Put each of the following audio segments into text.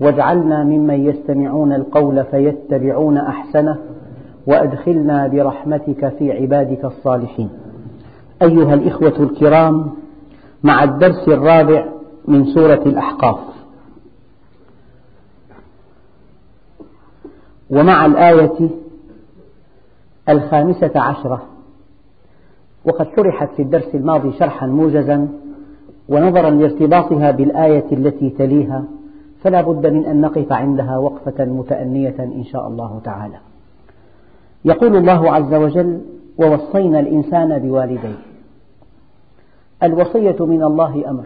واجعلنا ممن يستمعون القول فيتبعون أحسنه وأدخلنا برحمتك في عبادك الصالحين. أيها الإخوة الكرام مع الدرس الرابع من سورة الأحقاف. ومع الآية الخامسة عشرة وقد شرحت في الدرس الماضي شرحا موجزا ونظرا لارتباطها بالآية التي تليها. فلا بد من أن نقف عندها وقفة متأنية إن شاء الله تعالى. يقول الله عز وجل ووصينا الإنسان بوالديه. الوصية من الله أمر.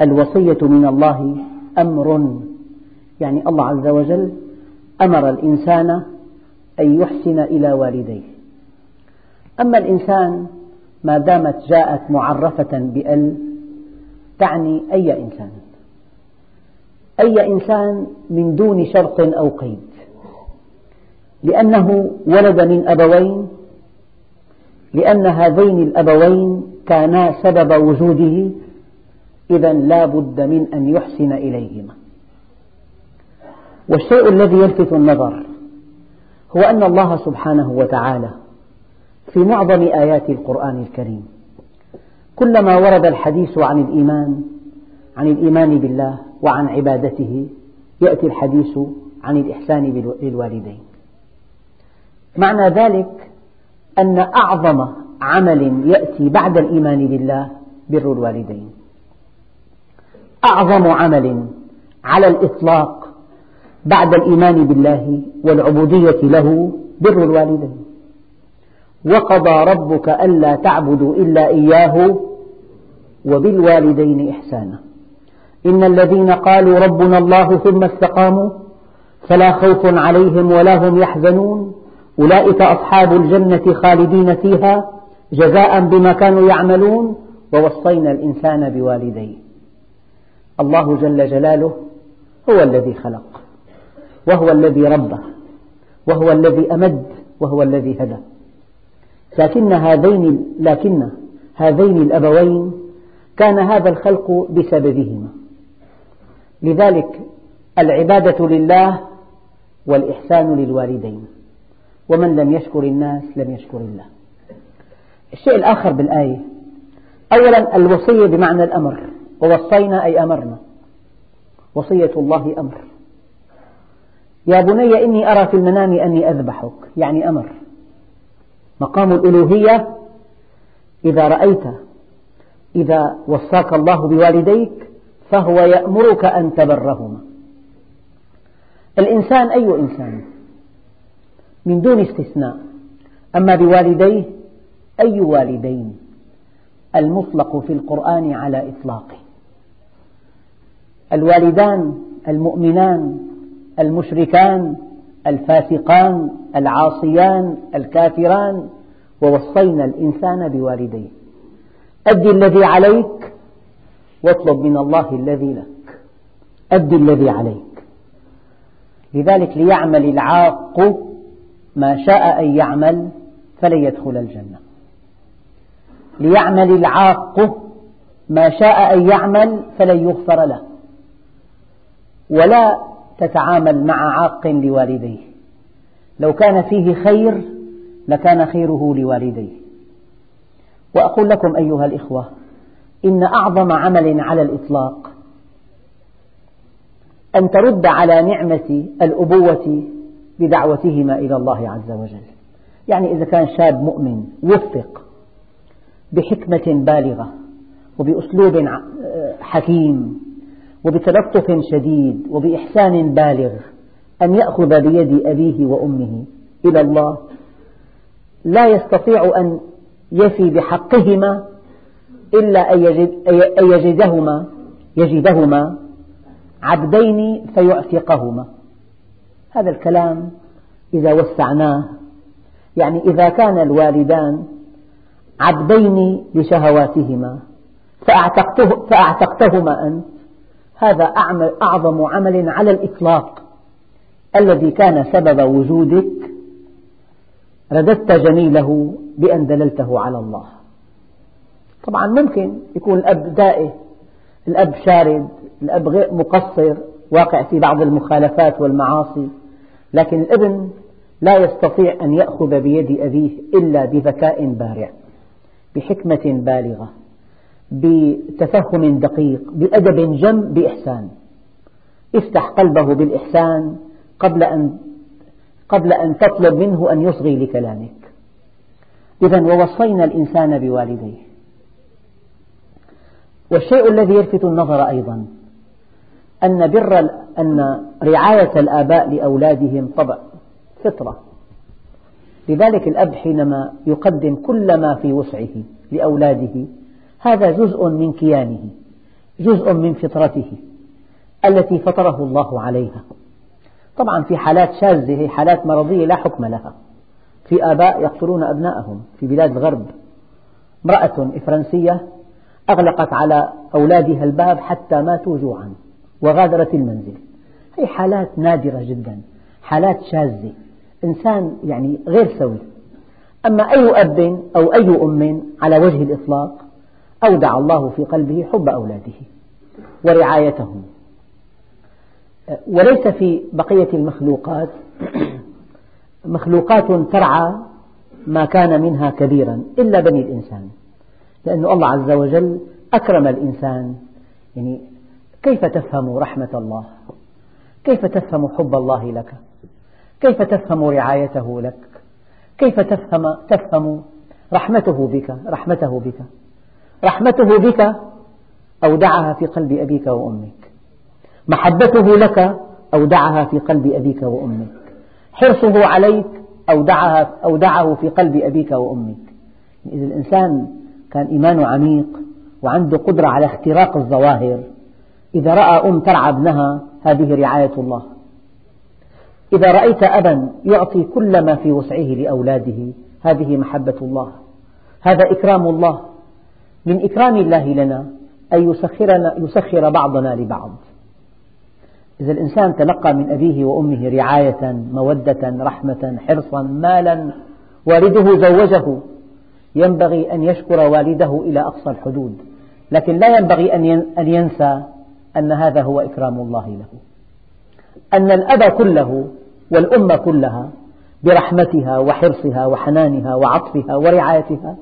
الوصية من الله أمر. يعني الله عز وجل أمر الإنسان أن يحسن إلى والديه. أما الإنسان ما دامت جاءت معرفة بأل تعني أي إنسان؟ أي إنسان من دون شرط أو قيد. لأنه ولد من أبوين لأن هذين الأبوين كانا سبب وجوده إذا لا بد من أن يحسن إليهما. والشيء الذي يلفت النظر هو أن الله سبحانه وتعالى في معظم آيات القرآن الكريم كلما ورد الحديث عن الإيمان عن الإيمان بالله وعن عبادته. يأتي الحديث عن الإحسان للوالدين. معنى ذلك أن أعظم عمل يأتي بعد الإيمان بالله بر الوالدين. أعظم عمل على الإطلاق بعد الإيمان بالله والعبودية له بر الوالدين. وقضى ربك ألا تعبدوا إلا إياه وبالوالدين إحسانا. إن الذين قالوا ربنا الله ثم استقاموا فلا خوف عليهم ولا هم يحزنون. أولئك أصحاب الجنة خالدين فيها جزاء بما كانوا يعملون. ووصينا الإنسان بوالديه. الله جل جلاله هو الذي خلق وهو الذي ربى وهو الذي أمد وهو الذي هدى. لكن هذين لكن هذين الأبوين كان هذا الخلق بسببهما. لذلك العبادة لله والإحسان للوالدين. ومن لم يشكر الناس لم يشكر الله. الشيء الآخر بالآية. أولا الوصية بمعنى الأمر. ووصينا أي أمرنا. وصية الله أمر. يا بني إني أرى في المنام أني أذبحك. يعني أمر. مقام الألوهية. إذا رأيت. إذا وصاك الله بوالديك. فهو يأمرك أن تبرهما. الإنسان أي إنسان من دون استثناء أما بوالديه أي والدين؟ المطلق في القرآن على إطلاقه. الوالدان المؤمنان المشركان الفاسقان العاصيان الكافران ووصينا الإنسان بوالديه. أد الذي عليك واطلب من الله الذي لك. أد الذي عليك. لذلك ليعمل العاق ما شاء أن يعمل فلن يدخل الجنة. ليعمل العاق ما شاء أن يعمل فلن يغفر له. ولا تتعامل مع عاق لوالديه. لو كان فيه خير لكان خيره لوالديه. وأقول لكم أيها الإخوة إن أعظم عمل على الإطلاق أن ترد على نعمة الأبوة بدعوتهما إلى الله عز وجل. يعني إذا كان شاب مؤمن وفق بحكمة بالغة وبأسلوب حكيم وبتلطف شديد وبإحسان بالغ أن يأخذ بيد أبيه وأمه إلى الله لا يستطيع أن يفي بحقهما إلا أن يجدهما يجدهما عبدين فيعتقهما. هذا الكلام إذا وسعناه يعني إذا كان الوالدان عبدين لشهواتهما فأعتقته فأعتقتهما أنت. هذا أعظم عمل على الإطلاق الذي كان سبب وجودك. رددت جميله بأن دللته على الله. طبعا ممكن يكون الأب دائه الأب شارد الأب غير مقصر واقع في بعض المخالفات والمعاصي لكن الابن لا يستطيع أن يأخذ بيد أبيه إلا بذكاء بارع بحكمة بالغة بتفهم دقيق بأدب جم بإحسان. افتح قلبه بالإحسان قبل أن قبل أن تطلب منه أن يصغي لكلامك. إذا ووصينا الإنسان بوالديه. والشيء الذي يلفت النظر أيضا أن بر أن رعاية الآباء لأولادهم طبع فطرة لذلك الأب حينما يقدم كل ما في وسعه لأولاده هذا جزء من كيانه جزء من فطرته التي فطره الله عليها. طبعا في حالات شاذة هي حالات مرضية لا حكم لها. في آباء يقتلون أبناءهم في بلاد الغرب امرأة فرنسية أغلقت على أولادها الباب حتى ماتوا جوعا وغادرت المنزل. هي حالات نادرة جدا حالات شاذة. إنسان يعني غير سوي. أما أي أب أو أي أم على وجه الإطلاق أودع الله في قلبه حب أولاده ورعايتهم. وليس في بقية المخلوقات مخلوقات ترعى ما كان منها كبيرا إلا بني الإنسان. لأن الله عز وجل أكرم الإنسان. يعني كيف تفهم رحمة الله؟ كيف تفهم حب الله لك؟ كيف تفهم رعايته لك؟ كيف تفهم, تفهم رحمته بك رحمته بك؟ رحمته بك أودعها في قلب أبيك وأمك؟ محبته لك أودعها في قلب أبيك وأمك؟ حرصه عليك أودعها أودعه في قلب أبيك وأمك؟ إذا الإنسان كان إيمانه عميق وعنده قدرة على اختراق الظواهر. إذا رأى أم ترعى ابنها هذه رعاية الله. إذا رأيت أبا يعطي كل ما في وسعه لأولاده هذه محبة الله. هذا إكرام الله. من إكرام الله لنا أن يسخرنا يسخر بعضنا لبعض. إذا الإنسان تلقى من أبيه وأمه رعاية مودة رحمة حرصا مالا والده زوجه. ينبغي أن يشكر والده إلى أقصى الحدود لكن لا ينبغي أن ينسى أن هذا هو إكرام الله له. أن الأب كله والأم كلها برحمتها وحرصها وحنانها وعطفها ورعايتها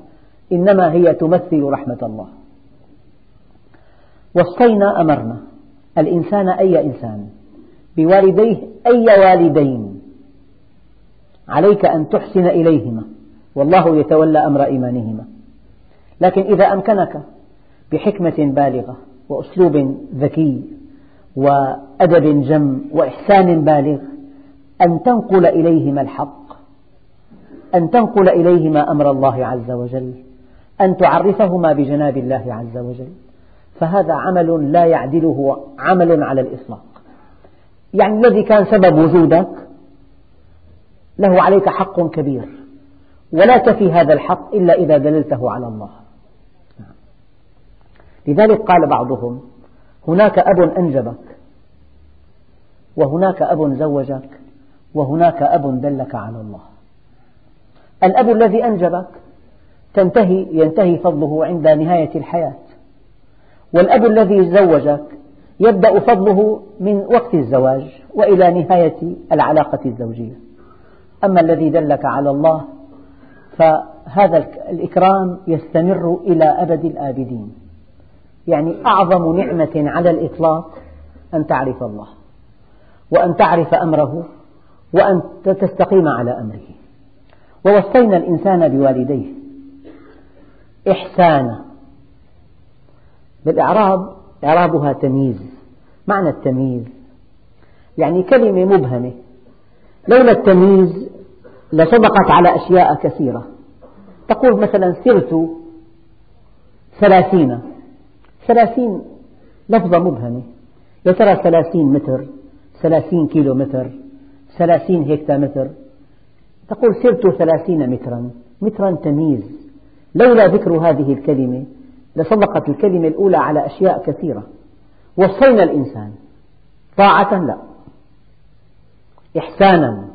إنما هي تمثل رحمة الله. وصينا أمرنا الإنسان أي إنسان بوالديه أي والدين عليك أن تحسن إليهما. والله يتولى أمر إيمانهما. لكن إذا أمكنك بحكمة بالغة وأسلوب ذكي وأدب جم وإحسان بالغ أن تنقل إليهما الحق أن تنقل إليهما أمر الله عز وجل أن تعرفهما بجناب الله عز وجل. فهذا عمل لا يعدله عمل على الإطلاق. يعني الذي كان سبب وجودك له عليك حق كبير. ولا تفي هذا الحق إلا إذا دللته على الله. لذلك قال بعضهم هناك أب أنجبك وهناك أب زوجك وهناك أب دلك على الله. الأب الذي أنجبك تنتهي ينتهي فضله عند نهاية الحياة. والأب الذي زوجك يبدأ فضله من وقت الزواج وإلى نهاية العلاقة الزوجية. أما الذي دلك على الله فهذا الإكرام يستمر إلى أبد الآبدين. يعني أعظم نعمة على الإطلاق أن تعرف الله وأن تعرف أمره وأن تستقيم على أمره. ووصينا الإنسان بوالديه إحسانا. بالإعراب إعرابها تمييز. معنى التمييز يعني كلمة مبهمة. لولا التمييز لصدقت على أشياء كثيرة. تقول مثلا سرت ثلاثين. ثلاثين لفظة مبهمة. يا ترى ثلاثين متر ثلاثين كيلو متر ثلاثين هكتامتر. تقول سرت ثلاثين مترا. مترا تمييز. لولا ذكر هذه الكلمة لصدقت الكلمة الأولى على أشياء كثيرة. وصينا الإنسان. طاعة لا. إحسانا.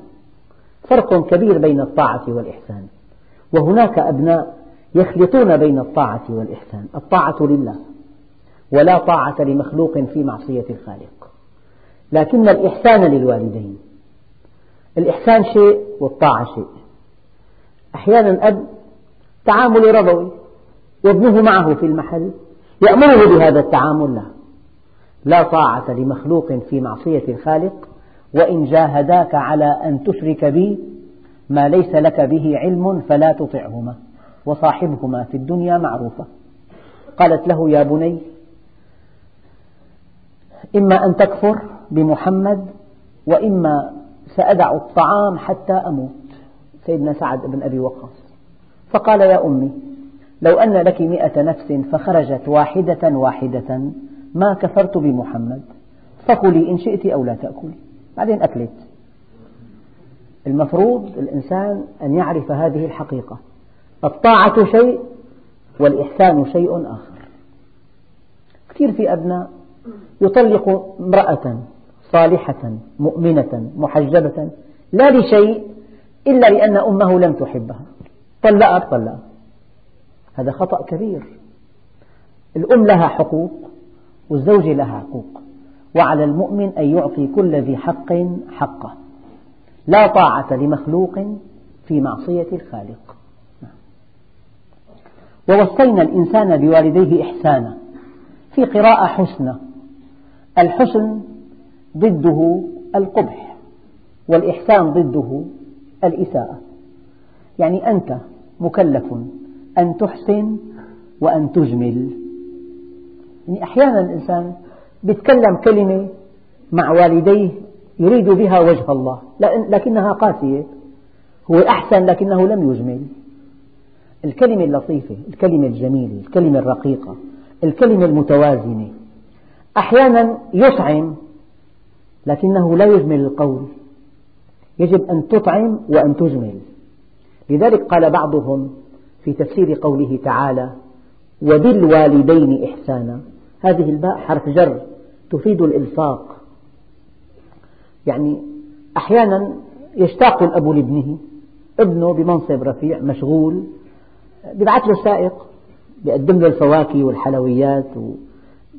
فرق كبير بين الطاعة والإحسان. وهناك أبناء يخلطون بين الطاعة والإحسان. الطاعة لله ولا طاعة لمخلوق في معصية الخالق. لكن الإحسان للوالدين. الإحسان شيء والطاعة شيء. أحيانا أب تعامل ربوي وابنه معه في المحل يأمره بهذا التعامل. لا. لا طاعة لمخلوق في معصية الخالق وإن جاهداك على أن تشرك بي ما ليس لك به علم فلا تطعهما وصاحبهما في الدنيا معروفة. قالت له يا بني إما أن تكفر بمحمد وإما سأدع الطعام حتى أموت. سيدنا سعد بن أبي وقاص. فقال يا أمي لو أن لك مئة نفس فخرجت واحدة واحدة ما كفرت بمحمد فكلي إن شئت أو لا تأكلي. بعدين أكلت المفروض الإنسان أن يعرف هذه الحقيقة. الطاعة شيء والإحسان شيء آخر. كثير في أبناء يطلق امرأة صالحة مؤمنة محجبة لا لشيء إلا لأن أمه لم تحبها. طلقها طلقها هذا خطأ كبير. الأم لها حقوق والزوج لها حقوق. وعلى المؤمن أن يعطي كل ذي حق حقه. لا طاعة لمخلوق في معصية الخالق. ووصينا الإنسان بوالديه إحسانا. في قراءة حسنى الحسن ضده القبح والإحسان ضده الإساءة. يعني أنت مكلف أن تحسن وأن تجمل. يعني أحيانا الإنسان يتكلم كلمة مع والديه يريد بها وجه الله لكنها قاسية. هو أحسن لكنه لم يجمل. الكلمة اللطيفة الكلمة الجميلة الكلمة الرقيقة الكلمة المتوازنة أحيانا يطعم لكنه لا يجمل القول. يجب أن تطعم وأن تجمل. لذلك قال بعضهم في تفسير قوله تعالى وبالوالدين إحسانا. هذه الباء حرف جر. تفيد الإلصاق. يعني أحيانا يشتاق الأب لابنه ابنه بمنصب رفيع مشغول يبعث له سائق يقدم له الفواكه والحلويات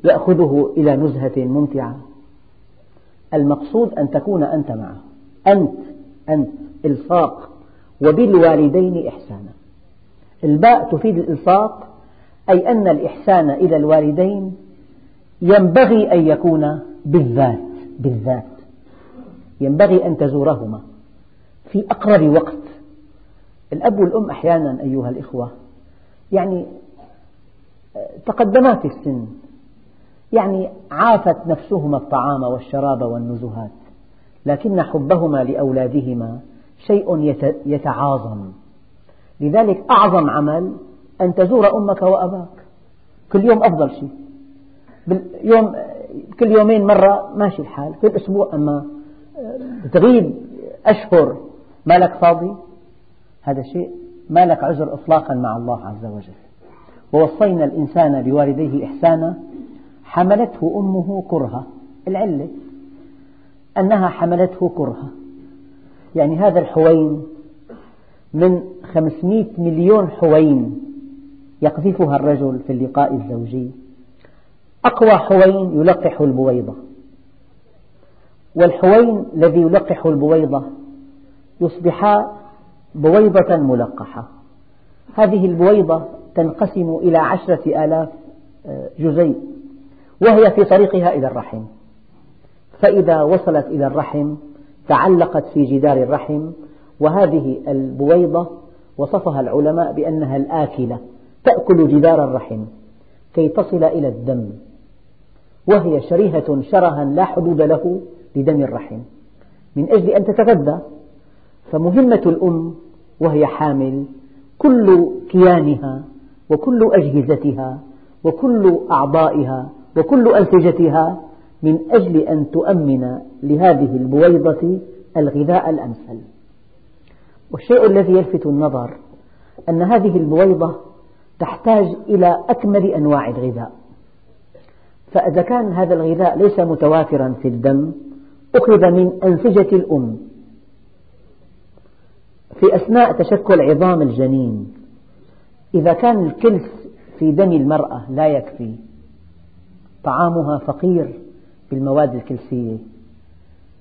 ويأخذه إلى نزهة ممتعة. المقصود أن تكون أنت معه. أنت أنت إلصاق وبالوالدين إحسانا. الباء تفيد الإلصاق أي أن الإحسان إلى الوالدين ينبغي أن يكون بالذات بالذات. ينبغي أن تزورهما. في أقرب وقت. الأب والأم أحيانا أيها الإخوة يعني تقدما في السن. يعني عافت نفسهما الطعام والشراب والنزهات. لكن حبهما لأولادهما شيء يتعاظم. لذلك أعظم عمل أن تزور أمك وأباك. كل يوم أفضل شيء. يوم كل يومين مرة ماشي الحال كل أسبوع أما تغيب أشهر ما لك فاضي هذا شيء ما لك عذر إطلاقا مع الله عز وجل. ووصينا الإنسان بوالديه إحسانا حملته أمه كرها العلة أنها حملته كرها. يعني هذا الحوين من خمسمائة مليون حوين يقذفها الرجل في اللقاء الزوجي. أقوى حوين يلقح البويضة. والحوين الذي يلقح البويضة يصبحا بويضة ملقحة. هذه البويضة تنقسم إلى عشرة آلاف آه، جزيء وهي في طريقها إلى الرحم. فإذا وصلت إلى الرحم تعلقت في جدار الرحم وهذه البويضة وصفها العلماء بأنها الآكلة تأكل جدار الرحم كي تصل إلى الدم. وهي شريهة شرها لا حدود له لدم الرحم. من أجل أن تتغذى فمهمة الأم وهي حامل كل كيانها وكل أجهزتها وكل أعضائها وكل أنسجتها من أجل أن تؤمن لهذه البويضة الغذاء الأمثل. والشيء الذي يلفت النظر أن هذه البويضة تحتاج إلى أكمل أنواع الغذاء. فإذا كان هذا الغذاء ليس متوافرا في الدم أخذ من أنسجة الأم. في أثناء تشكل عظام الجنين إذا كان الكلس في دم المرأة لا يكفي طعامها فقير بالمواد الكلسية.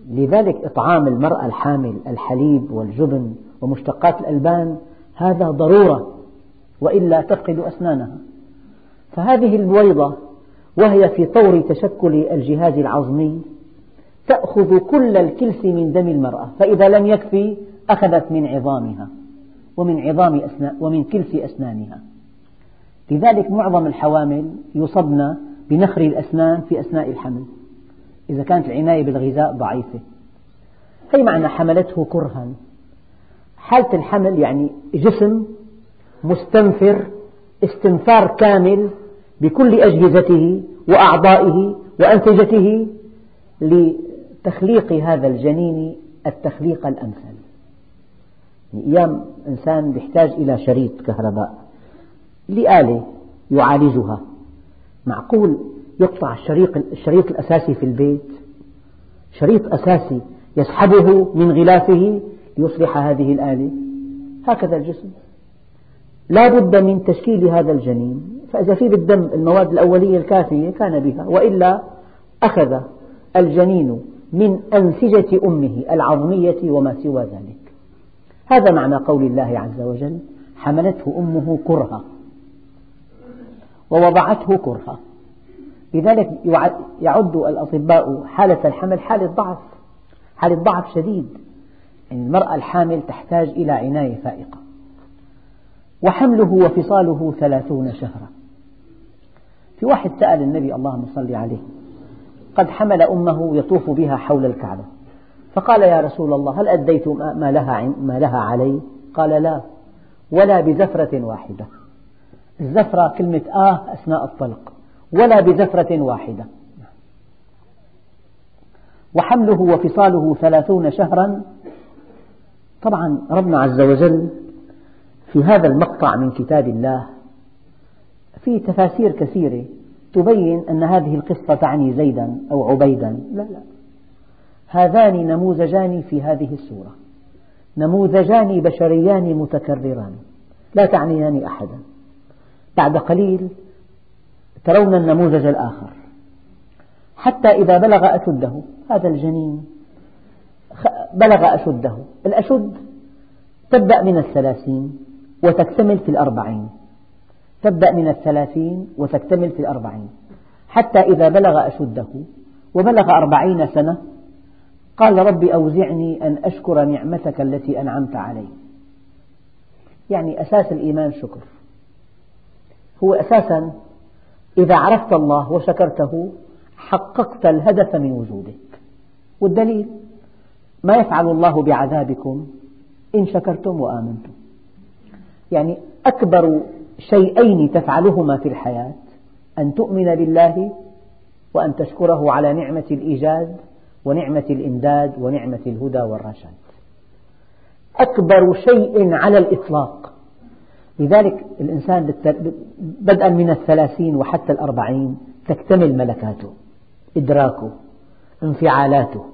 لذلك إطعام المرأة الحامل الحليب والجبن ومشتقات الألبان هذا ضرورة وإلا تفقد أسنانها. فهذه البويضة وهي في طور تشكل الجهاز العظمي تأخذ كل الكلس من دم المرأة فإذا لم يكفي أخذت من عظامها ومن عظام أسنان ومن كلس أسنانها. لذلك معظم الحوامل يصبن بنخر الأسنان في أثناء الحمل إذا كانت العناية بالغذاء ضعيفة. هي معنى حملته كرها؟ حالة الحمل يعني جسم مستنفر استنفار كامل بكل أجهزته وأعضائه وأنسجته لتخليق هذا الجنين التخليق الأمثل. أيام إنسان يحتاج إلى شريط كهرباء. لآلة يعالجها. معقول يقطع الشريط, الشريط الأساسي في البيت؟ شريط أساسي يسحبه من غلافه ليصلح هذه الآلة. هكذا الجسم. لا بد من تشكيل هذا الجنين. فإذا في بالدم المواد الأولية الكافية كان بها وإلا أخذ الجنين من أنسجة أمه العظمية وما سوى ذلك. هذا معنى قول الله عز وجل حملته أمه كرها ووضعته كرها. لذلك يعد الأطباء حالة الحمل حالة ضعف حالة ضعف شديد. يعني المرأة الحامل تحتاج إلى عناية فائقة. وحمله وفصاله ثلاثون شهرا. في واحد سأل النبي اللهم صل عليه قد حمل أمه يطوف بها حول الكعبة. فقال يا رسول الله هل أديت ما لها, ما لها علي؟ قال لا ولا بزفرة واحدة. الزفرة كلمة آه أثناء الطلق ولا بزفرة واحدة. وحمله وفصاله ثلاثون شهرا. طبعا ربنا عز وجل في هذا المقطع من كتاب الله في تفاسير كثيرة تبين أن هذه القصة تعني زيدا أو عبيدا. لا لا. هذان نموذجان في هذه السورة. نموذجان بشريان متكرران لا تعنيان أحدا. بعد قليل ترون النموذج الآخر. حتى إذا بلغ أشده هذا الجنين بلغ أشده. الأشد تبدأ من الثلاثين. وتكتمل في الأربعين. تبدأ من الثلاثين وتكتمل في الأربعين. حتى إذا بلغ أشده وبلغ أربعين سنة قال رب أوزعني أن أشكر نعمتك التي أنعمت علي. يعني أساس الإيمان شكر. هو أساسا إذا عرفت الله وشكرته حققت الهدف من وجودك. والدليل ما يفعل الله بعذابكم إن شكرتم وآمنتم. يعني أكبر شيئين تفعلهما في الحياة أن تؤمن بالله وأن تشكره على نعمة الإيجاد ونعمة الإمداد ونعمة الهدى والرشاد. أكبر شيء على الإطلاق. لذلك الإنسان بدءا من الثلاثين وحتى الأربعين تكتمل ملكاته إدراكه انفعالاته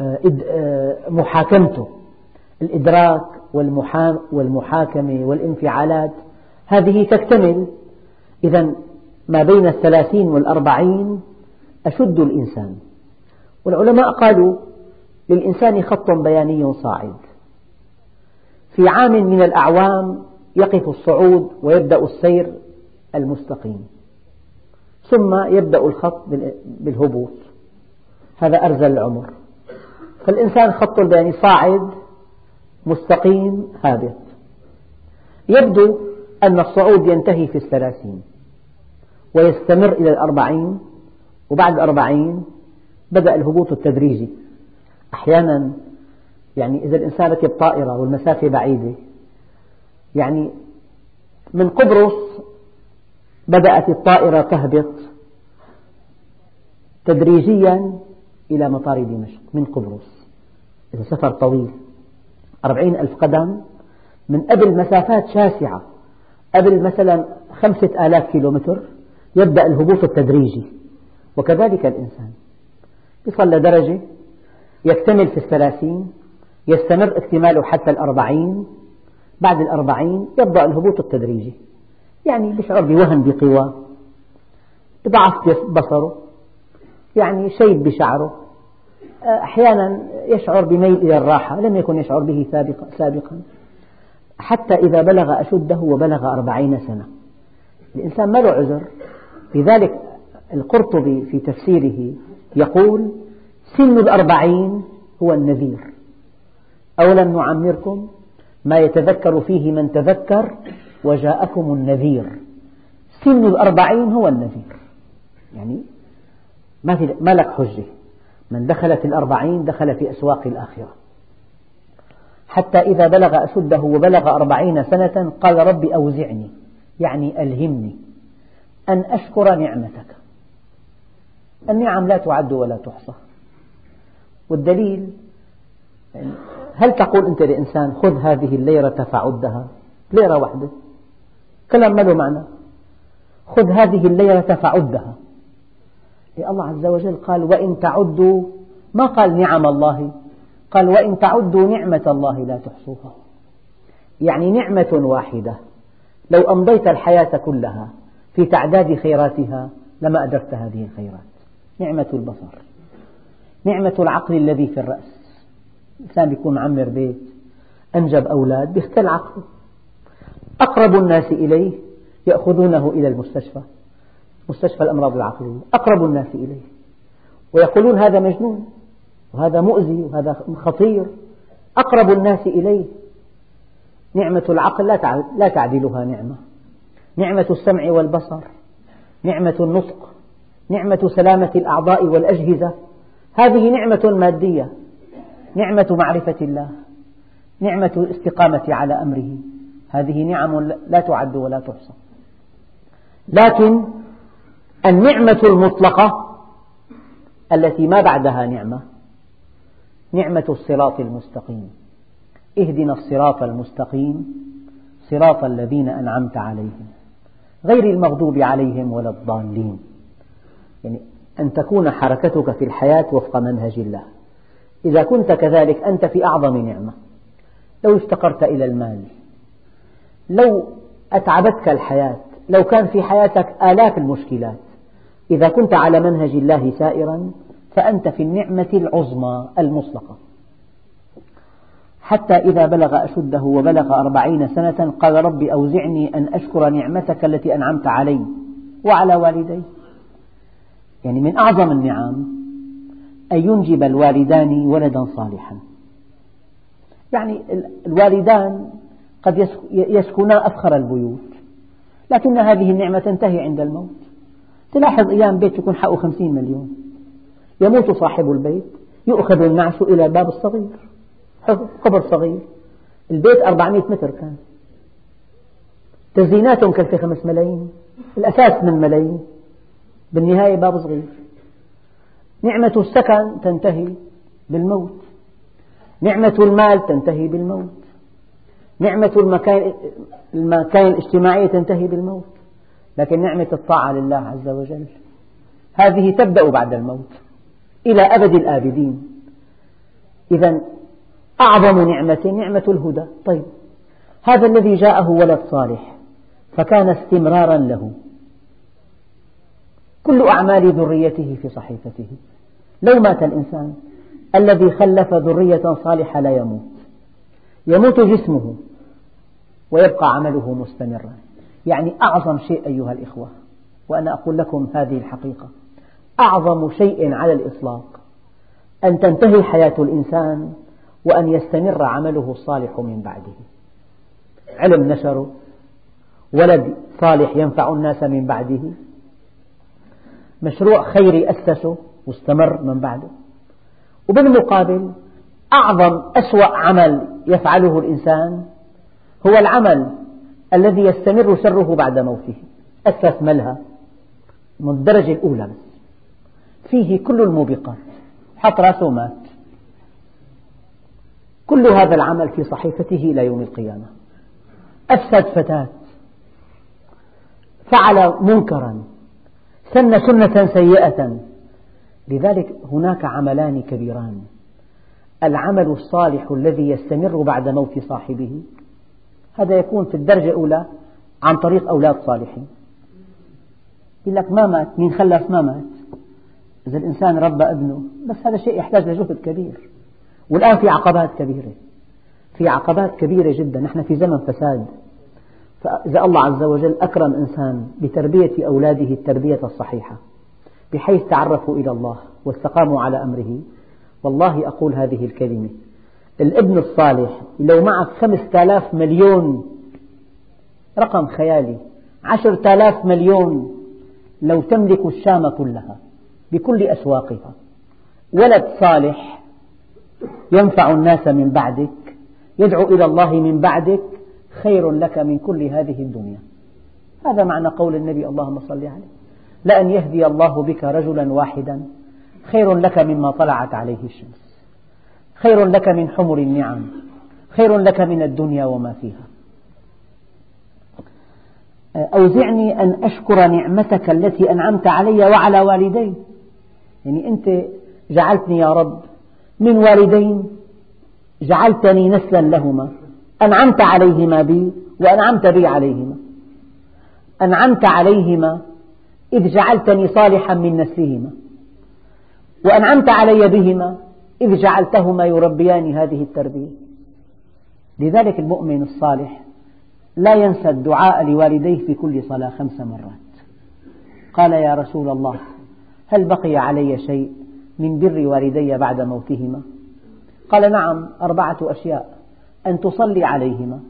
آه، آه، محاكمته. الإدراك والمحاكمة والانفعالات هذه تكتمل. إذا ما بين الثلاثين والأربعين أشد الإنسان. والعلماء قالوا للإنسان خط بياني صاعد. في عام من الأعوام يقف الصعود ويبدأ السير المستقيم. ثم يبدأ الخط بالهبوط. هذا أرزل العمر. فالإنسان خط البياني صاعد مستقيم هابط يبدو أن الصعود ينتهي في الثلاثين ويستمر إلى الأربعين وبعد الأربعين بدأ الهبوط التدريجي. أحيانا يعني إذا الإنسان ركب طائرة والمسافة بعيدة يعني من قبرص بدأت الطائرة تهبط تدريجيا إلى مطار دمشق من قبرص إذا سفر طويل أربعين ألف قدم من قبل مسافات شاسعة. قبل مثلا خمسة آلاف كيلومتر يبدأ الهبوط التدريجي. وكذلك الإنسان. يصل لدرجة يكتمل في الثلاثين يستمر اكتماله حتى الأربعين. بعد الأربعين يبدأ الهبوط التدريجي. يعني يشعر بوهن بقوى ضعف بصره يعني شيب بشعره. أحيانا يشعر بميل إلى الراحة لم يكن يشعر به سابقا حتى إذا بلغ أشده وبلغ أربعين سنة. الإنسان ما له عذر. لذلك القرطبي في تفسيره يقول سن الأربعين هو النذير. أولم نعمركم ما يتذكر فيه من تذكر وجاءكم النذير. سن الأربعين هو النذير. يعني ما, لك حجة. من دخل في الأربعين دخل في أسواق الآخرة. حتى إذا بلغ أشده وبلغ أربعين سنة قال رب أوزعني يعني ألهمني أن أشكر نعمتك. النعم لا تعد ولا تحصى. والدليل هل تقول أنت لإنسان خذ هذه الليرة فعدها؟ ليرة واحدة. كلام ما له معنى. خذ هذه الليرة فعدها. الله عز وجل قال وإن تعدوا ما قال نعم الله. قال وإن تعدوا نعمة الله لا تحصوها. يعني نعمة واحدة. لو أمضيت الحياة كلها في تعداد خيراتها لما أدركت هذه الخيرات. نعمة البصر. نعمة العقل الذي في الرأس. الإنسان يكون معمر بيت أنجب أولاد بيختل عقله. أقرب الناس إليه يأخذونه إلى المستشفى. مستشفى الأمراض العقلية أقرب الناس إليه. ويقولون هذا مجنون وهذا مؤذي وهذا خطير. أقرب الناس إليه. نعمة العقل لا تعدلها نعمة. نعمة السمع والبصر نعمة النطق نعمة سلامة الأعضاء والأجهزة. هذه نعمة مادية نعمة معرفة الله نعمة الاستقامة على أمره. هذه نعم لا تعد ولا تحصى. لكن النعمة المطلقة التي ما بعدها نعمة نعمة الصراط المستقيم. اهدنا الصراط المستقيم صراط الذين أنعمت عليهم غير المغضوب عليهم ولا الضالين. يعني أن تكون حركتك في الحياة وفق منهج الله. إذا كنت كذلك أنت في أعظم نعمة. لو افتقرت إلى المال لو أتعبتك الحياة لو كان في حياتك آلاف المشكلات إذا كنت على منهج الله سائرا فأنت في النعمة العظمى المطلقة. حتى إذا بلغ أشده وبلغ أربعين سنة قال رب أوزعني أن أشكر نعمتك التي أنعمت علي وعلى والدي. يعني من أعظم النعم أن ينجب الوالدان ولدا صالحا. يعني الوالدان قد يسكنا أفخر البيوت لكن هذه النعمة تنتهي عند الموت. تلاحظ أيام بيت يكون حقه خمسين مليون. يموت صاحب البيت يؤخذ النعش إلى الباب الصغير. قبر صغير. البيت 400 متر كان. تزييناتهم كلفة خمس ملايين. الأساس من ملايين. بالنهاية باب صغير. نعمة السكن تنتهي بالموت. نعمة المال تنتهي بالموت. نعمة المكان, المكان الاجتماعي تنتهي بالموت. لكن نعمة الطاعة لله عز وجل. هذه تبدأ بعد الموت إلى أبد الآبدين. إذا أعظم نعمة نعمة الهدى. طيب هذا الذي جاءه ولد صالح فكان استمرارا له. كل أعمال ذريته في صحيفته. لو مات الإنسان الذي خلف ذرية صالحة لا يموت. يموت جسمه ويبقى عمله مستمرا. يعني أعظم شيء أيها الإخوة وأنا أقول لكم هذه الحقيقة. أعظم شيء على الإطلاق أن تنتهي حياة الإنسان وأن يستمر عمله الصالح من بعده. علم نشره ولد صالح ينفع الناس من بعده. مشروع خيري أسسه واستمر من بعده. وبالمقابل أعظم أسوأ عمل يفعله الإنسان هو العمل الذي يستمر شره بعد موته. ملهى من الدرجة الأولى بس. فيه كل الموبقات. حط راسه مات كل هذا العمل في صحيفته إلى يوم القيامة. أفسد فتاة. فعل منكرا. سن سنة سيئة. لذلك هناك عملان كبيران. العمل الصالح الذي يستمر بعد موت صاحبه هذا يكون في الدرجة الأولى عن طريق أولاد صالحين. يقول لك ما مات؟ مين خلف ما مات؟ إذا الإنسان ربى ابنه. بس هذا شيء يحتاج لجهد كبير. والآن في عقبات كبيرة. في عقبات كبيرة جدا. نحن في زمن فساد. فإذا الله عز وجل أكرم إنسان بتربية أولاده التربية الصحيحة بحيث تعرفوا إلى الله واستقاموا على أمره والله أقول هذه الكلمة. الابن الصالح لو معك خمسة آلاف مليون رقم خيالي عشرة آلاف مليون لو تملك الشام كلها بكل أسواقها. ولد صالح ينفع الناس من بعدك يدعو إلى الله من بعدك خير لك من كل هذه الدنيا. هذا معنى قول النبي اللهم صل عليه. لأن يهدي الله بك رجلا واحدا خير لك مما طلعت عليه الشمس. خير لك من حمر النعم خير لك من الدنيا وما فيها. أوزعني أن أشكر نعمتك التي أنعمت علي وعلى والدي يعني أنت جعلتني يا رب من والدين جعلتني نسلا لهما. أنعمت عليهما بي وأنعمت بي عليهما. أنعمت عليهما إذ جعلتني صالحا من نسلهما. وأنعمت علي بهما إذ جعلتهما يربيان هذه التربية. لذلك المؤمن الصالح لا ينسى الدعاء لوالديه في كل صلاة خمس مرات. قال يا رسول الله هل بقي علي شيء من بر والدي بعد موتهما؟ قال نعم أربعة أشياء. أن تصلي عليهما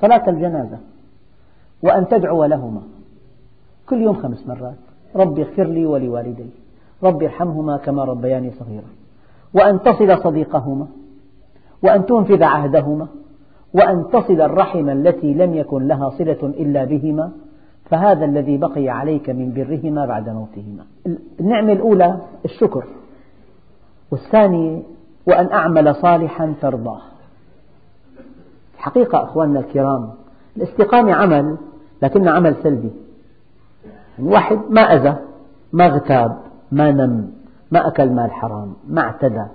صلاة الجنازة وأن تدعو لهما. كل يوم خمس مرات. رب اغفر لي ولوالدي. رب ارحمهما كما ربياني صغيرا. وأن تصل صديقهما وأن تنفذ عهدهما وأن تصل الرحم التي لم يكن لها صلة إلا بهما فهذا الذي بقي عليك من برهما بعد موتهما. النعمة الأولى الشكر والثانية وأن أعمل صالحا ترضاه. حقيقة أخواننا الكرام الاستقامة عمل لكنه عمل سلبي. يعني واحد ما أذى ما اغتاب ما نم. ما أكل مال حرام ما اعتدى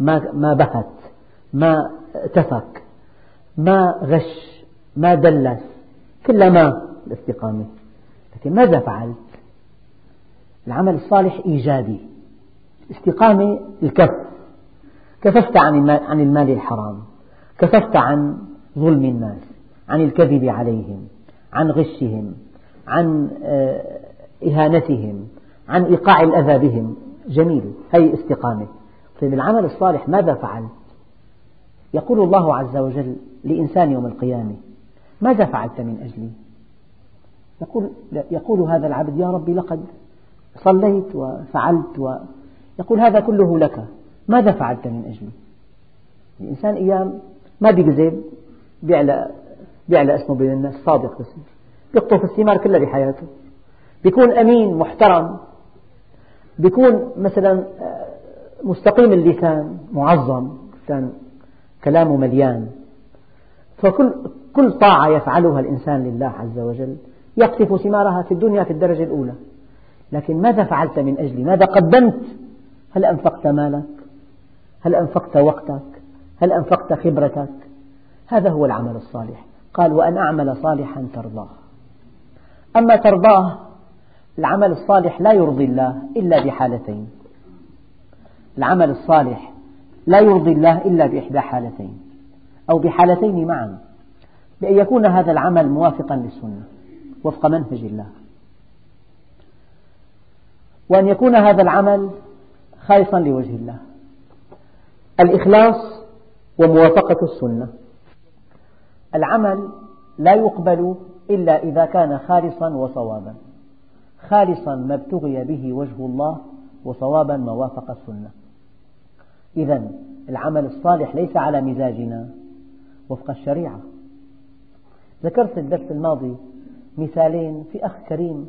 ما, ما بهت ما تفك ما غش ما دلس كل ما الاستقامة لكن ماذا فعلت؟ العمل الصالح إيجابي الاستقامة الكف. كففت عن المال الحرام كففت عن ظلم الناس عن الكذب عليهم عن غشهم عن آه، إهانتهم عن إيقاع الأذى بهم. جميل. هذه استقامة. طيب العمل الصالح ماذا فعلت يقول الله عز وجل لإنسان يوم القيامة ماذا فعلت من أجلي؟ يقول, يقول هذا العبد يا ربي لقد صليت وفعلت و يقول هذا كله لك ماذا فعلت من أجلي؟ الإنسان أيام ما بيكذب بيعلى بيعلى اسمه بين الناس صادق بيقطف الثمار كلها بحياته بيكون أمين محترم بيكون مثلا آه، مستقيم اللسان معظم كان كلامه مليان. فكل كل طاعة يفعلها الإنسان لله عز وجل يقطف ثمارها في الدنيا في الدرجة الأولى. لكن ماذا فعلت من أجلي؟ ماذا قدمت؟ هل أنفقت مالك؟ هل أنفقت وقتك؟ هل أنفقت خبرتك؟ هذا هو العمل الصالح. قال وأن أعمل صالحا ترضاه. أما ترضاه العمل الصالح لا يرضي الله إلا بحالتين. العمل الصالح لا يرضي الله إلا بإحدى حالتين أو بحالتين معا بأن يكون هذا العمل موافقا للسنة وفق منهج الله. وأن يكون هذا العمل خالصا لوجه الله. الإخلاص وموافقة السنة. العمل لا يقبل إلا إذا كان خالصا وصوابا. خالصا ما ابتغي به وجه الله وصوابا ما وافق السنة. إذا العمل الصالح ليس على مزاجنا وفق الشريعة. ذكرت الدرس الماضي مثالين في أخ كريم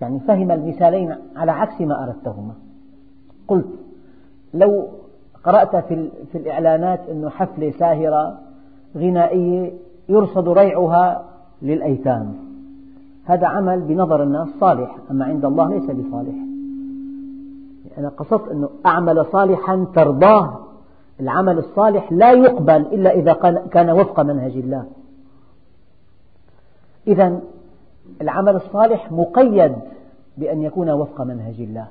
يعني فهم المثالين على عكس ما أردتهما. قلت لو قرأت في الإعلانات أنه حفلة ساهرة غنائية يرصد ريعها للأيتام. هذا عمل بنظر الناس صالح أما عند الله ليس بصالح. أنا قصدت أنه أعمل صالحا ترضاه. العمل الصالح لا يقبل إلا إذا كان وفق منهج الله. إذا العمل الصالح مقيد بأن يكون وفق منهج الله.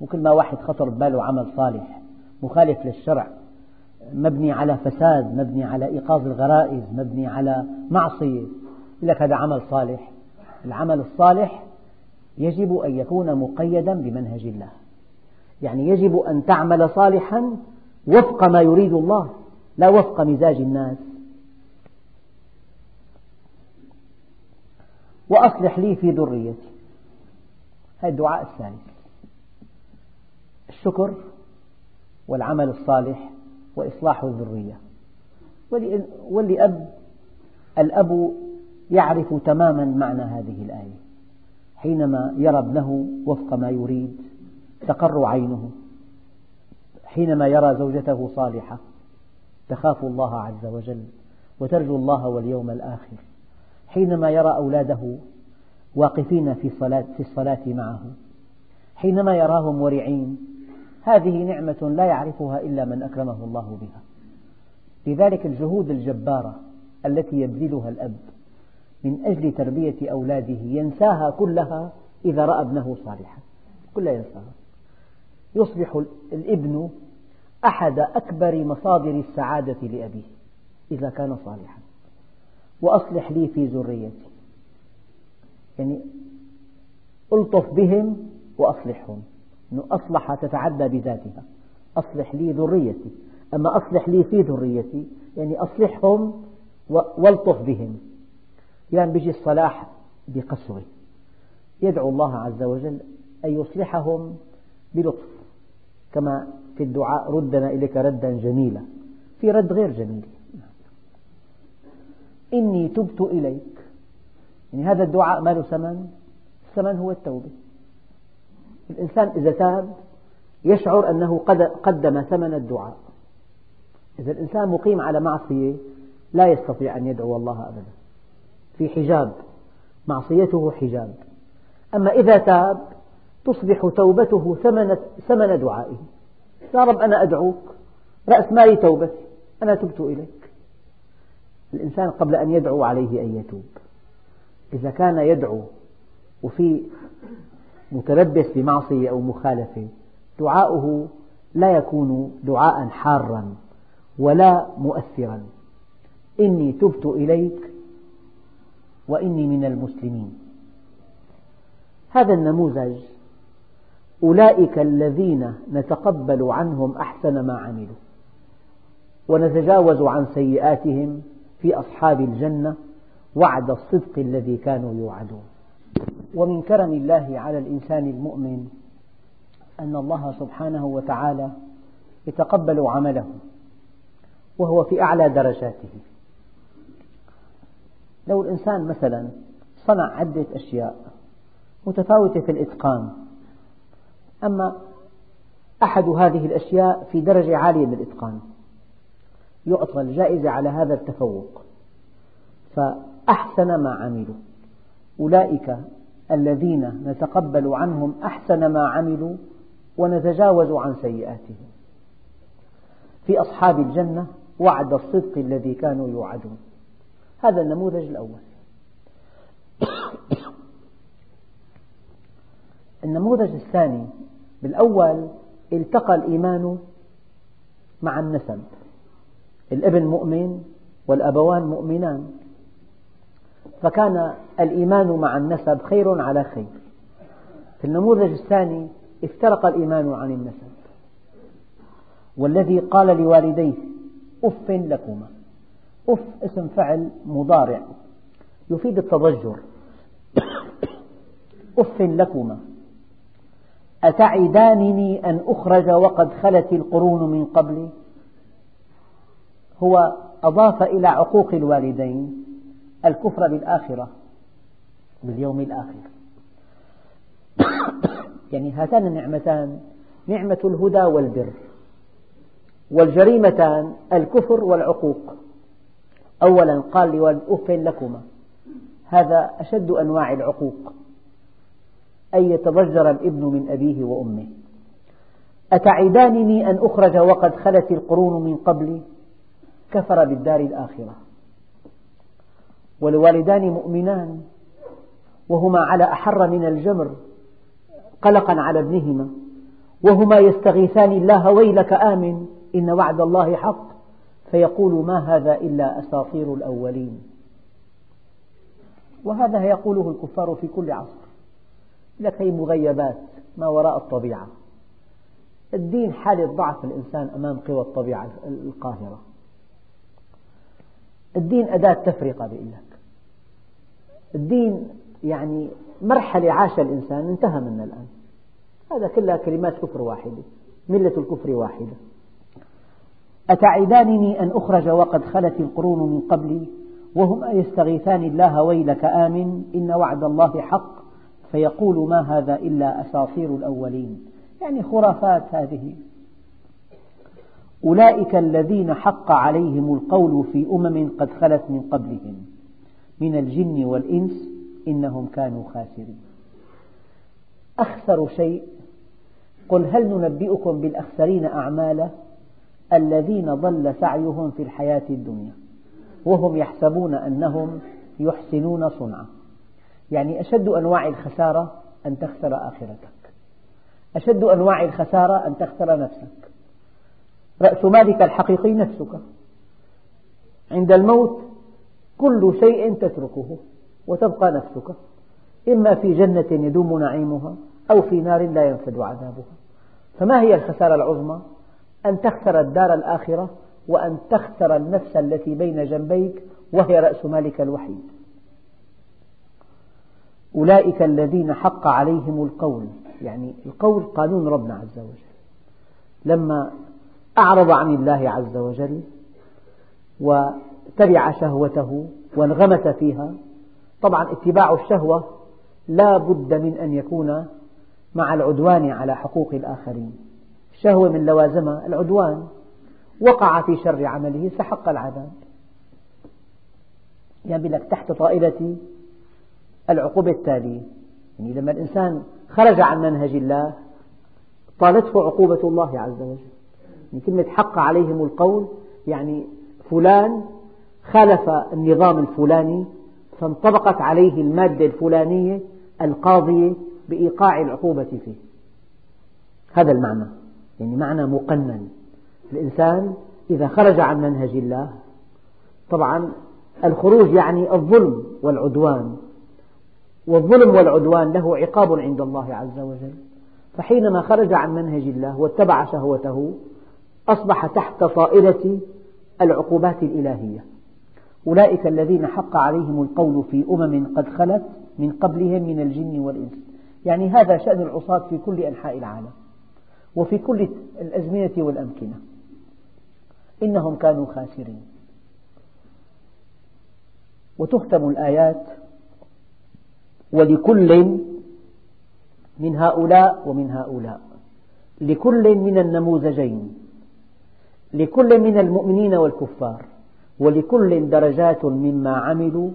وكل ما واحد خطر بباله عمل صالح مخالف للشرع. مبني على فساد مبني على إيقاظ الغرائز مبني على معصية. يقول لك هذا عمل صالح. العمل الصالح يجب أن يكون مقيدا بمنهج الله. يعني يجب أن تعمل صالحا وفق ما يريد الله لا وفق مزاج الناس. وأصلح لي في ذريتي. هذا الدعاء الثالث. الشكر والعمل الصالح وإصلاح الذرية. والأب الأب يعرف تماما معنى هذه الآية. حينما يرى ابنه وفق ما يريد تقر عينه. حينما يرى زوجته صالحة تخاف الله عز وجل وترجو الله واليوم الآخر. حينما يرى أولاده واقفين في الصلاة, في الصلاة معه. حينما يراهم ورعين هذه نعمة لا يعرفها إلا من أكرمه الله بها. لذلك الجهود الجبارة التي يبذلها الأب من أجل تربية أولاده ينساها كلها إذا رأى ابنه صالحا. كلها ينساها. يصبح الابن أحد أكبر مصادر السعادة لأبيه إذا كان صالحا. وأصلح لي في ذريتي. يعني ألطف بهم وأصلحهم. أنه أصلح تتعدى بذاتها. أصلح لي ذريتي. أما أصلح لي في ذريتي يعني أصلحهم وألطف بهم. يعني بيجي الصلاح بقسوة يدعو الله عز وجل أن يصلحهم بلطف كما في الدعاء ردنا إليك ردا جميلا في رد غير جميل. إني تبت إليك. يعني هذا الدعاء ما له ثمن؟ الثمن هو التوبة. الإنسان إذا تاب يشعر أنه قدم ثمن الدعاء. إذا الإنسان مقيم على معصية لا يستطيع أن يدعو الله أبدا. في حجاب معصيته حجاب. أما إذا تاب تصبح توبته ثمن, ثمن دعائه. يا رب أنا أدعوك رأس مالي توبتي أنا تبت إليك. الإنسان قبل أن يدعو عليه أن يتوب. إذا كان يدعو وفي متلبس بمعصية أو مخالفة دعاؤه لا يكون دعاء حارا ولا مؤثرا. إني تبت إليك وإني من المسلمين. هذا النموذج أولئك الذين نتقبل عنهم أحسن ما عملوا ونتجاوز عن سيئاتهم في أصحاب الجنة وعد الصدق الذي كانوا يوعدون. ومن كرم الله على الإنسان المؤمن أن الله سبحانه وتعالى يتقبل عمله وهو في أعلى درجاته. لو الإنسان مثلا صنع عدة أشياء متفاوتة في الإتقان أما أحد هذه الأشياء في درجة عالية بالإتقان يعطى الجائزة على هذا التفوق. فأحسن ما عملوا. أولئك الذين نتقبل عنهم أحسن ما عملوا ونتجاوز عن سيئاتهم. في أصحاب الجنة وعد الصدق الذي كانوا يوعدون. هذا النموذج الأول. النموذج الثاني بالأول التقى الإيمان مع النسب. الإبن مؤمن والأبوان مؤمنان. فكان الإيمان مع النسب خير على خير. في النموذج الثاني افترق الإيمان عن النسب. والذي قال لوالديه أف لكما. أف اسم فعل مضارع. يفيد التضجر. أف لكما. أتعدانني أن أخرج وقد خلت القرون من قبلي؟ هو أضاف إلى عقوق الوالدين. الكفر بالآخرة. باليوم الآخر. يعني هاتان النعمتان. نعمة الهدى والبر. والجريمتان الكفر والعقوق. أولا قال لوالد أف لكما. هذا أشد أنواع العقوق. أن يتضجر الابن من أبيه وأمه. أتعدانني أن أخرج وقد خلت القرون من قبلي؟ كفر بالدار الآخرة. والوالدان مؤمنان وهما على أحر من الجمر قلقا على ابنهما. وهما يستغيثان الله ويلك آمن إن وعد الله حق. فيقول ما هذا إلا أساطير الأولين. وهذا يقوله الكفار في كل عصر. لك هي مغيبات ما وراء الطبيعة. الدين حالة ضعف الإنسان أمام قوى الطبيعة القاهرة. الدين أداة تفرقة بيقول لك الدين يعني مرحلة عاش الإنسان انتهى منها الآن. هذا كلها كلمات كفر واحدة ملة الكفر واحدة. أتعدانني أن أخرج وقد خلت القرون من قبلي وهما يستغيثان الله ويلك آمن إن وعد الله حق فيقول ما هذا إلا أساطير الأولين يعني خرافات هذه أولئك الذين حق عليهم القول في أمم قد خلت من قبلهم من الجن والإنس إنهم كانوا خاسرين أخسر شيء قل هل ننبئكم بالأخسرين أعمالا الذين ضل سعيهم في الحياة الدنيا وهم يحسبون أنهم يحسنون صنعا. يعني أشد أنواع الخسارة أن تخسر آخرتك. أشد أنواع الخسارة أن تخسر نفسك. رأس مالك الحقيقي نفسك. عند الموت كل شيء تتركه وتبقى نفسك. إما في جنة يدوم نعيمها أو في نار لا ينفد عذابها. فما هي الخسارة العظمى؟ أن تخسر الدار الآخرة وأن تخسر النفس التي بين جنبيك وهي رأس مالك الوحيد. أولئك الذين حق عليهم القول يعني القول قانون ربنا عز وجل. لما أعرض عن الله عز وجل وتبع شهوته وانغمس فيها طبعا اتباع الشهوة لا بد من أن يكون مع العدوان على حقوق الآخرين. الشهوة من لوازمها العدوان. وقع في شر عمله استحق العذاب. يعني لك تحت طائلة العقوبة التالية. يعني لما الإنسان خرج عن منهج الله طالته عقوبة الله عز وجل. يعني كلمة حق عليهم القول يعني فلان خالف النظام الفلاني فانطبقت عليه المادة الفلانية القاضية بإيقاع العقوبة فيه. هذا المعنى. يعني معنى مقنن. الإنسان إذا خرج عن منهج الله طبعا الخروج يعني الظلم والعدوان. والظلم والعدوان له عقاب عند الله عز وجل. فحينما خرج عن منهج الله واتبع شهوته أصبح تحت طائلة العقوبات الإلهية. أولئك الذين حق عليهم القول في أمم قد خلت من قبلهم من الجن والإنس. يعني هذا شأن العصاة في كل أنحاء العالم. وفي كل الأزمنة والأمكنة. إنهم كانوا خاسرين. وتختم الآيات ولكل من هؤلاء ومن هؤلاء. لكل من النموذجين. لكل من المؤمنين والكفار. ولكل درجات مما عملوا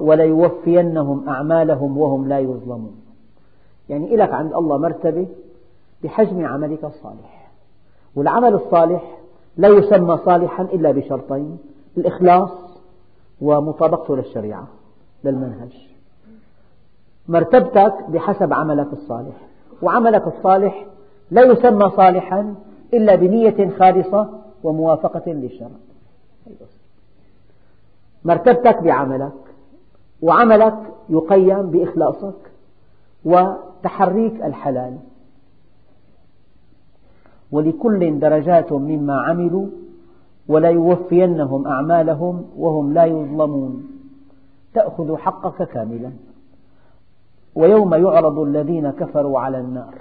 وليوفينهم أعمالهم وهم لا يظلمون. يعني لك عند الله مرتبة بحجم عملك الصالح. والعمل الصالح لا يسمى صالحا إلا بشرطين الإخلاص ومطابقته للشريعة للمنهج. مرتبتك بحسب عملك الصالح. وعملك الصالح لا يسمى صالحا إلا بنية خالصة وموافقة للشرع. مرتبتك بعملك وعملك يقيم بإخلاصك وتحريك الحلال. ولكل درجات مما عملوا وليوفينهم أعمالهم وهم لا يظلمون. تأخذ حقك كاملا. ويوم يعرض الذين كفروا على النار.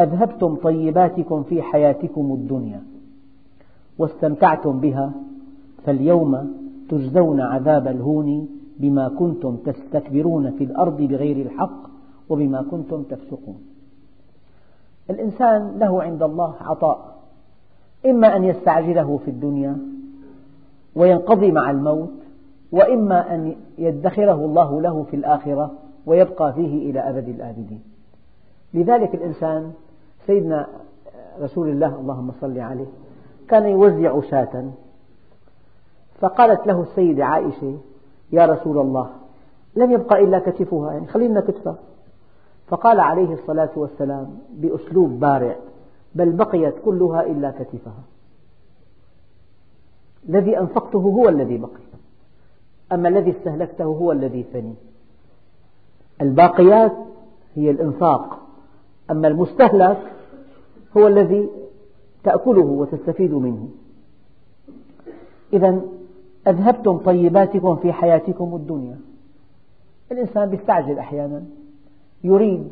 أذهبتم طيباتكم في حياتكم الدنيا واستمتعتم بها. فاليوم تجزون عذاب الهون بما كنتم تستكبرون في الأرض بغير الحق وبما كنتم تفسقون. الإنسان له عند الله عطاء. إما أن يستعجله في الدنيا وينقضي مع الموت وإما أن يدخره الله له في الآخرة ويبقى فيه إلى أبد الآبدين. لذلك الإنسان سيدنا رسول الله اللهم صل عليه كان يوزع شاة. فقالت له السيدة عائشة يا رسول الله لم يبقى إلا كتفها يعني خلينا كتفها فقال عليه الصلاة والسلام بأسلوب بارع بل بقيت كلها إلا كتفها. الذي أنفقته هو الذي بقي. أما الذي استهلكته هو الذي فني. الباقيات هي الإنفاق. أما المستهلك هو الذي تأكله وتستفيد منه. إذا أذهبتم طيباتكم في حياتكم الدنيا. الإنسان يستعجل أحيانا. يريد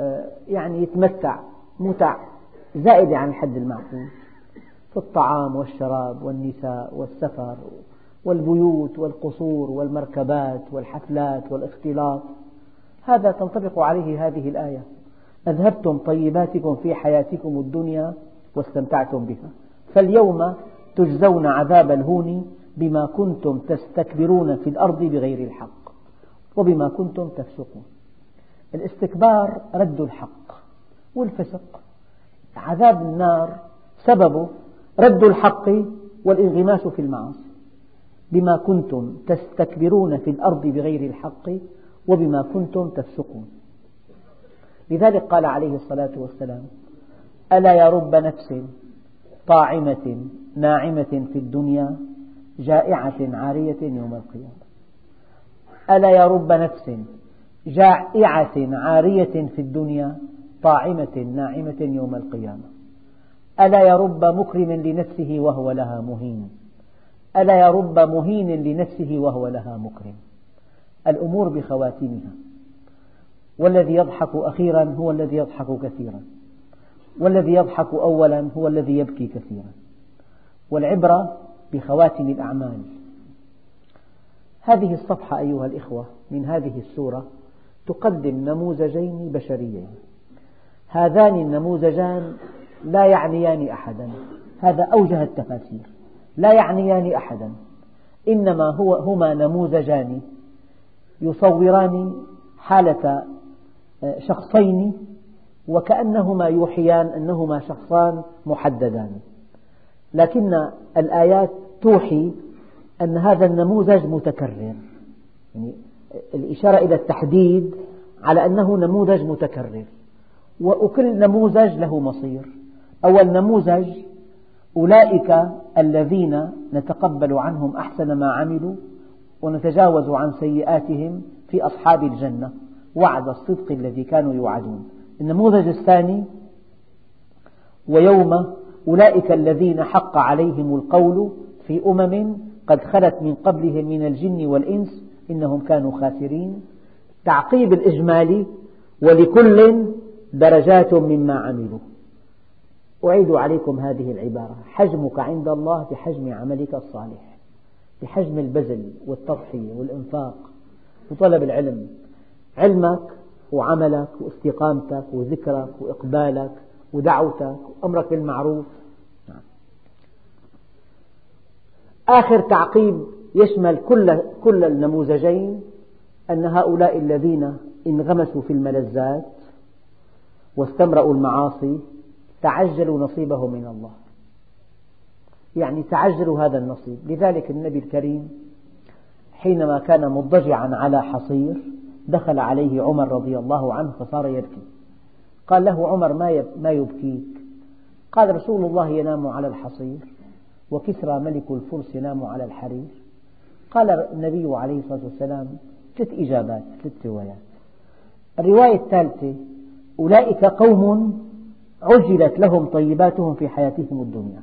آه، يعني يتمتع متع زائدة عن الحد المعقول في الطعام والشراب والنساء والسفر والبيوت والقصور والمركبات والحفلات والاختلاط. هذا تنطبق عليه هذه الآية. أذهبتم طيباتكم في حياتكم الدنيا واستمتعتم بها. فاليوم تجزون عذاب الهون بما كنتم تستكبرون في الأرض بغير الحق وبما كنتم تفسقون. الاستكبار رد الحق والفسق. عذاب النار سببه رد الحق والانغماس في المعاصي. بما كنتم تستكبرون في الأرض بغير الحق وبما كنتم تفسقون. لذلك قال عليه الصلاة والسلام ألا يا رب نفس طاعمة ناعمة في الدنيا جائعة عارية يوم القيامة. ألا يا رب نفس جائعة عارية في الدنيا طاعمة ناعمة يوم القيامة. ألا يا رب مكرم لنفسه وهو لها مهين؟ ألا يا رب مهين لنفسه وهو لها مكرم؟ الأمور بخواتمها والذي يضحك أخيرا هو الذي يضحك كثيرا. والذي يضحك أولا هو الذي يبكي كثيرا. والعبرة بخواتم الأعمال. هذه الصفحة أيها الإخوة من هذه السورة تقدم نموذجين بشريين. هذان النموذجان لا يعنيان أحدا. هذا أوجه التفاسير. لا يعنيان أحدا. إنما هو هما نموذجان يصوران حالة شخصين وكأنهما يوحيان أنهما شخصان محددان. لكن الآيات توحي أن هذا النموذج متكرر. يعني الإشارة إلى التحديد على أنه نموذج متكرر. وكل نموذج له مصير. أول نموذج أولئك الذين نتقبل عنهم أحسن ما عملوا ونتجاوز عن سيئاتهم في أصحاب الجنة. وعد الصدق الذي كانوا يوعدون. النموذج الثاني ويوم أولئك الذين حق عليهم القول في أمم قد خلت من قبلهم من الجن والإنس إنهم كانوا خاسرين. تعقيب الإجمالي ولكل درجات مما عملوا. أعيد عليكم هذه العبارة. حجمك عند الله بحجم عملك الصالح. بحجم البذل والتضحية والإنفاق وطلب العلم. علمك وعملك واستقامتك وذكرك وإقبالك ودعوتك وأمرك بالمعروف. نعم. آخر تعقيب يشمل كل, كل النموذجين أن هؤلاء الذين انغمسوا في الملذات واستمرأوا المعاصي تعجلوا نصيبهم من الله. يعني تعجلوا هذا النصيب. لذلك النبي الكريم حينما كان مضجعا على حصير دخل عليه عمر رضي الله عنه فصار يبكي. قال له عمر ما يبكيك؟ قال رسول الله ينام على الحصير وكسرى ملك الفرس ينام على الحرير. قال النبي عليه الصلاة والسلام ثلاث إجابات ثلاث روايات. الرواية الثالثة أولئك قوم عجلت لهم طيباتهم في حياتهم الدنيا.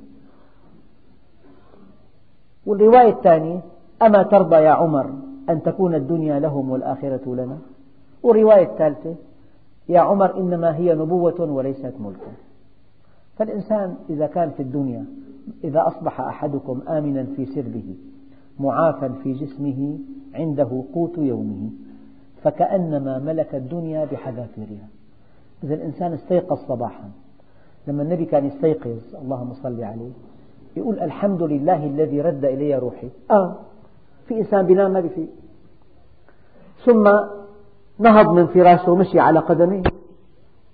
والرواية الثانية أما ترضى يا عمر أن تكون الدنيا لهم والآخرة لنا؟ والرواية الثالثة يا عمر إنما هي نبوة وليست ملكا. فالإنسان إذا كان في الدنيا إذا أصبح أحدكم آمنا في سربه معافى في جسمه عنده قوت يومه فكأنما ملك الدنيا بحذافيرها. إذا الإنسان استيقظ صباحا. لما النبي كان يستيقظ اللهم صل عليه يقول الحمد لله الذي رد إلي روحي. آه في إنسان بينام ما بيفيق ثم نهض من فراشه ومشي على قدميه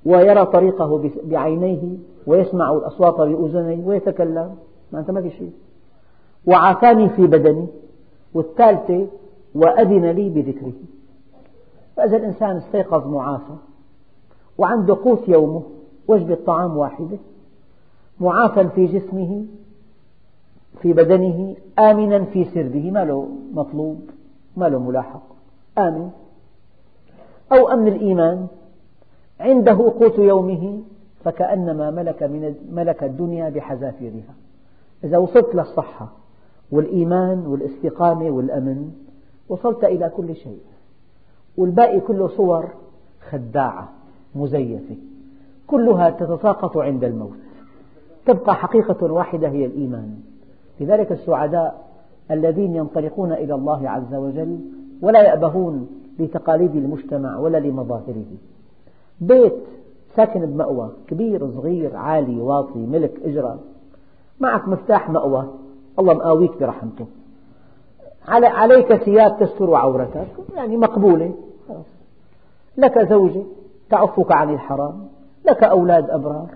ويرى طريقه بعينيه ويسمع الأصوات بأذنيه ويتكلم. ما أنت ما في شيء. وعافاني في بدني والثالثة وأذن لي بذكره. فإذا الإنسان استيقظ معافى وعنده قوت يومه وجبة طعام واحدة معافى في جسمه في بدنه آمنا في سربه ما له مطلوب ما له ملاحق. آمن. أو أمن الإيمان عنده قوت يومه فكأنما ملك, من ملك الدنيا بحذافيرها. إذا وصلت للصحة والإيمان والاستقامة والأمن. وصلت إلى كل شيء. والباقي كله صور خداعة مزيفة. كلها تتساقط عند الموت. تبقى حقيقة واحدة هي الإيمان. لذلك السعداء الذين ينطلقون إلى الله عز وجل ولا يأبهون لتقاليد المجتمع ولا لمظاهره. بيت ساكن بمأوى كبير صغير عالي واطي ملك إجرة. معك مفتاح مأوى. الله مقاويك برحمته. عليك ثياب تستر عورتك يعني مقبولة. لك زوجة تعفك عن الحرام لك أولاد أبرار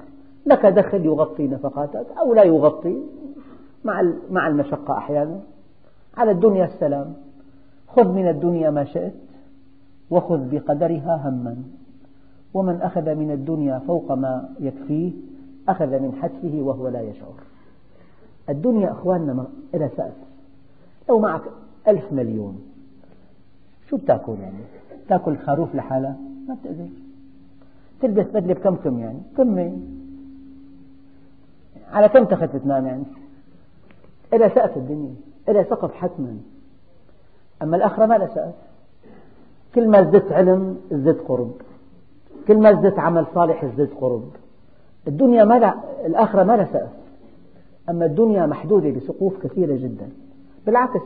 لك دخل يغطي نفقاتك أو لا يغطي مع المشقة أحيانا. على الدنيا السلام خذ من الدنيا ما شئت وخذ بقدرها هما. ومن أخذ من الدنيا فوق ما يكفيه أخذ من حتفه وهو لا يشعر. الدنيا أخواننا إلى سقف. لو معك ألف مليون شو بتأكل يعني؟ تأكل خروف لحالها؟ ما بتقدر. تلبس بدلة بكم كم يعني؟ كمة على كم تخت تنام يعني؟ إلى سقف الدنيا إلى سقف حتما. أما الآخرة ما لها سقف. كل ما ازددت علم ازددت قرب. كل ما ازددت عمل صالح ازددت قرب. الدنيا ما لا الآخرة ما لها سقف. أما الدنيا محدودة بسقوف كثيرة جدا. بالعكس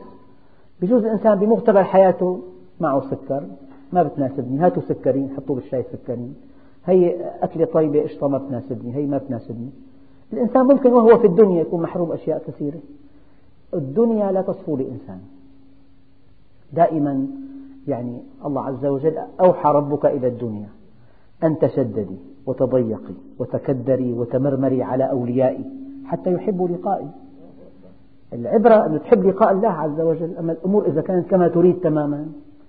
بجوز الإنسان بمقتبل حياته معه سكر ما بتناسبني هاتوا سكرين حطوا بالشاي سكرين. هي أكلة طيبة قشطة ما بتناسبني هي ما بتناسبني. الإنسان ممكن وهو في الدنيا يكون محروم أشياء كثيرة. الدنيا لا تصفو لإنسان. دائما يعني الله عز وجل أوحى ربك إلى الدنيا أن تشددي وتضيقي وتكدري وتمرمري على أوليائي. حتى يحبوا لقائي. العبرة أن تحب لقاء الله عز وجل أما الأمور إذا كانت كما تريد تماما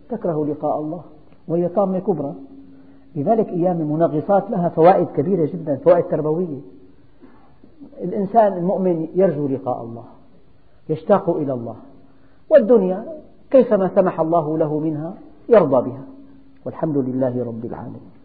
تكره لقاء الله وهي طامة كبرى. لذلك أيام المنغصات لها فوائد كبيرة جدا فوائد تربوية. الإنسان المؤمن يرجو لقاء الله يشتاق إلى الله. والدنيا كيفما سمح الله له منها يرضى بها. والحمد لله رب العالمين.